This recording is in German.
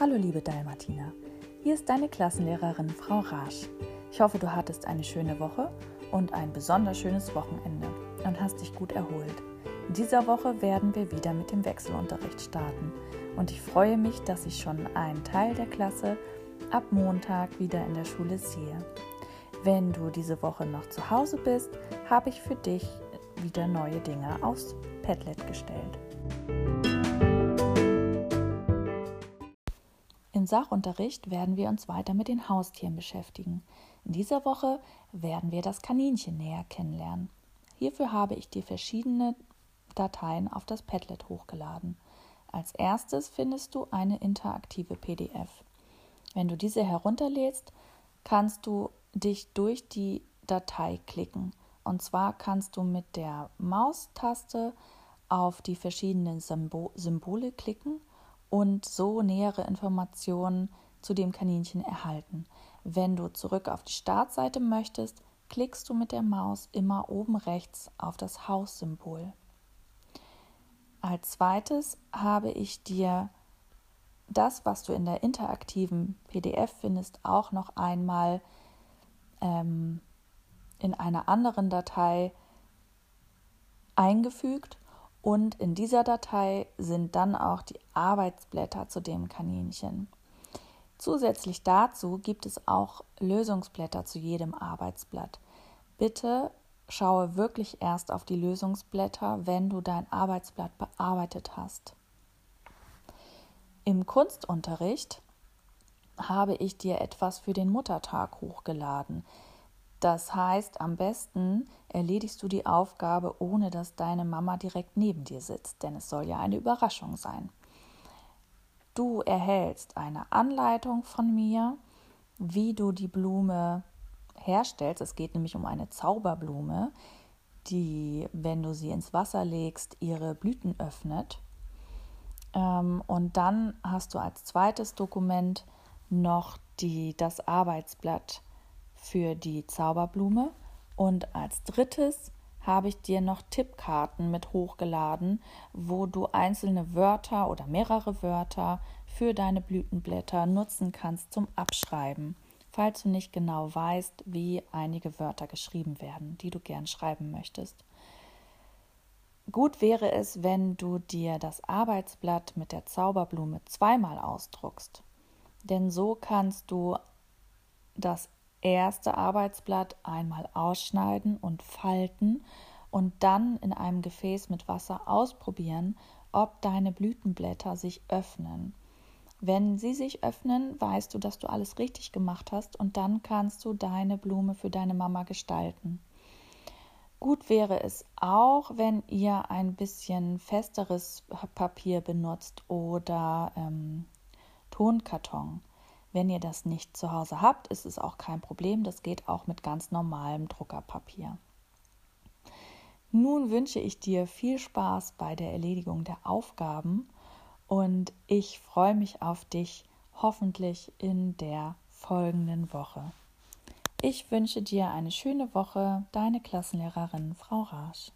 Hallo liebe Dalmatina, hier ist deine Klassenlehrerin Frau Rasch. Ich hoffe, du hattest eine schöne Woche und ein besonders schönes Wochenende und hast dich gut erholt. In dieser Woche werden wir wieder mit dem Wechselunterricht starten und ich freue mich, dass ich schon einen Teil der Klasse ab Montag wieder in der Schule sehe. Wenn du diese Woche noch zu Hause bist, habe ich für dich wieder neue Dinge aufs Padlet gestellt. Im Sachunterricht werden wir uns weiter mit den Haustieren beschäftigen. In dieser Woche werden wir das Kaninchen näher kennenlernen. Hierfür habe ich dir verschiedene Dateien auf das Padlet hochgeladen. Als erstes findest du eine interaktive PDF. Wenn du diese herunterlädst, kannst du dich durch die Datei klicken. Und zwar kannst du mit der Maustaste auf die verschiedenen Symbole klicken und so nähere Informationen zu dem Kaninchen erhalten. Wenn du zurück auf die Startseite möchtest, klickst du mit der Maus immer oben rechts auf das Haussymbol. Als zweites habe ich dir das, was du in der interaktiven PDF findest, auch noch einmal ähm, in einer anderen Datei eingefügt und in dieser Datei sind dann auch die Arbeitsblätter zu dem Kaninchen. Zusätzlich dazu gibt es auch Lösungsblätter zu jedem Arbeitsblatt. Bitte schaue wirklich erst auf die Lösungsblätter, wenn du dein Arbeitsblatt bearbeitet hast. Im Kunstunterricht habe ich dir etwas für den Muttertag hochgeladen. Das heißt, am besten erledigst du die Aufgabe, ohne dass deine Mama direkt neben dir sitzt, denn es soll ja eine Überraschung sein. Du erhältst eine Anleitung von mir, wie du die Blume herstellst. Es geht nämlich um eine Zauberblume, die, wenn du sie ins Wasser legst, ihre Blüten öffnet. Ähm, und dann hast du als zweites Dokument noch die, das Arbeitsblatt für die Zauberblume. Und als drittes habe ich dir noch Tippkarten mit hochgeladen, wo du einzelne Wörter oder mehrere Wörter für deine Blütenblätter nutzen kannst zum Abschreiben, falls du nicht genau weißt, wie einige Wörter geschrieben werden, die du gern schreiben möchtest. Gut wäre es, wenn du dir das Arbeitsblatt mit der Zauberblume zweimal ausdruckst, denn so kannst du das erste Arbeitsblatt einmal ausschneiden und falten und dann in einem Gefäß mit Wasser ausprobieren, ob deine Blütenblätter sich öffnen. Wenn sie sich öffnen, weißt du, dass du alles richtig gemacht hast und dann kannst du deine Blume für deine Mama gestalten. Gut wäre es auch, wenn ihr ein bisschen festeres Papier benutzt oder ähm, Tonkarton. Wenn ihr das nicht zu Hause habt, ist es auch kein Problem. Das geht auch mit ganz normalem Druckerpapier. Nun wünsche ich dir viel Spaß bei der Erledigung der Aufgaben und ich freue mich auf dich hoffentlich in der folgenden Woche. Ich wünsche dir eine schöne Woche, deine Klassenlehrerin Frau Rasch.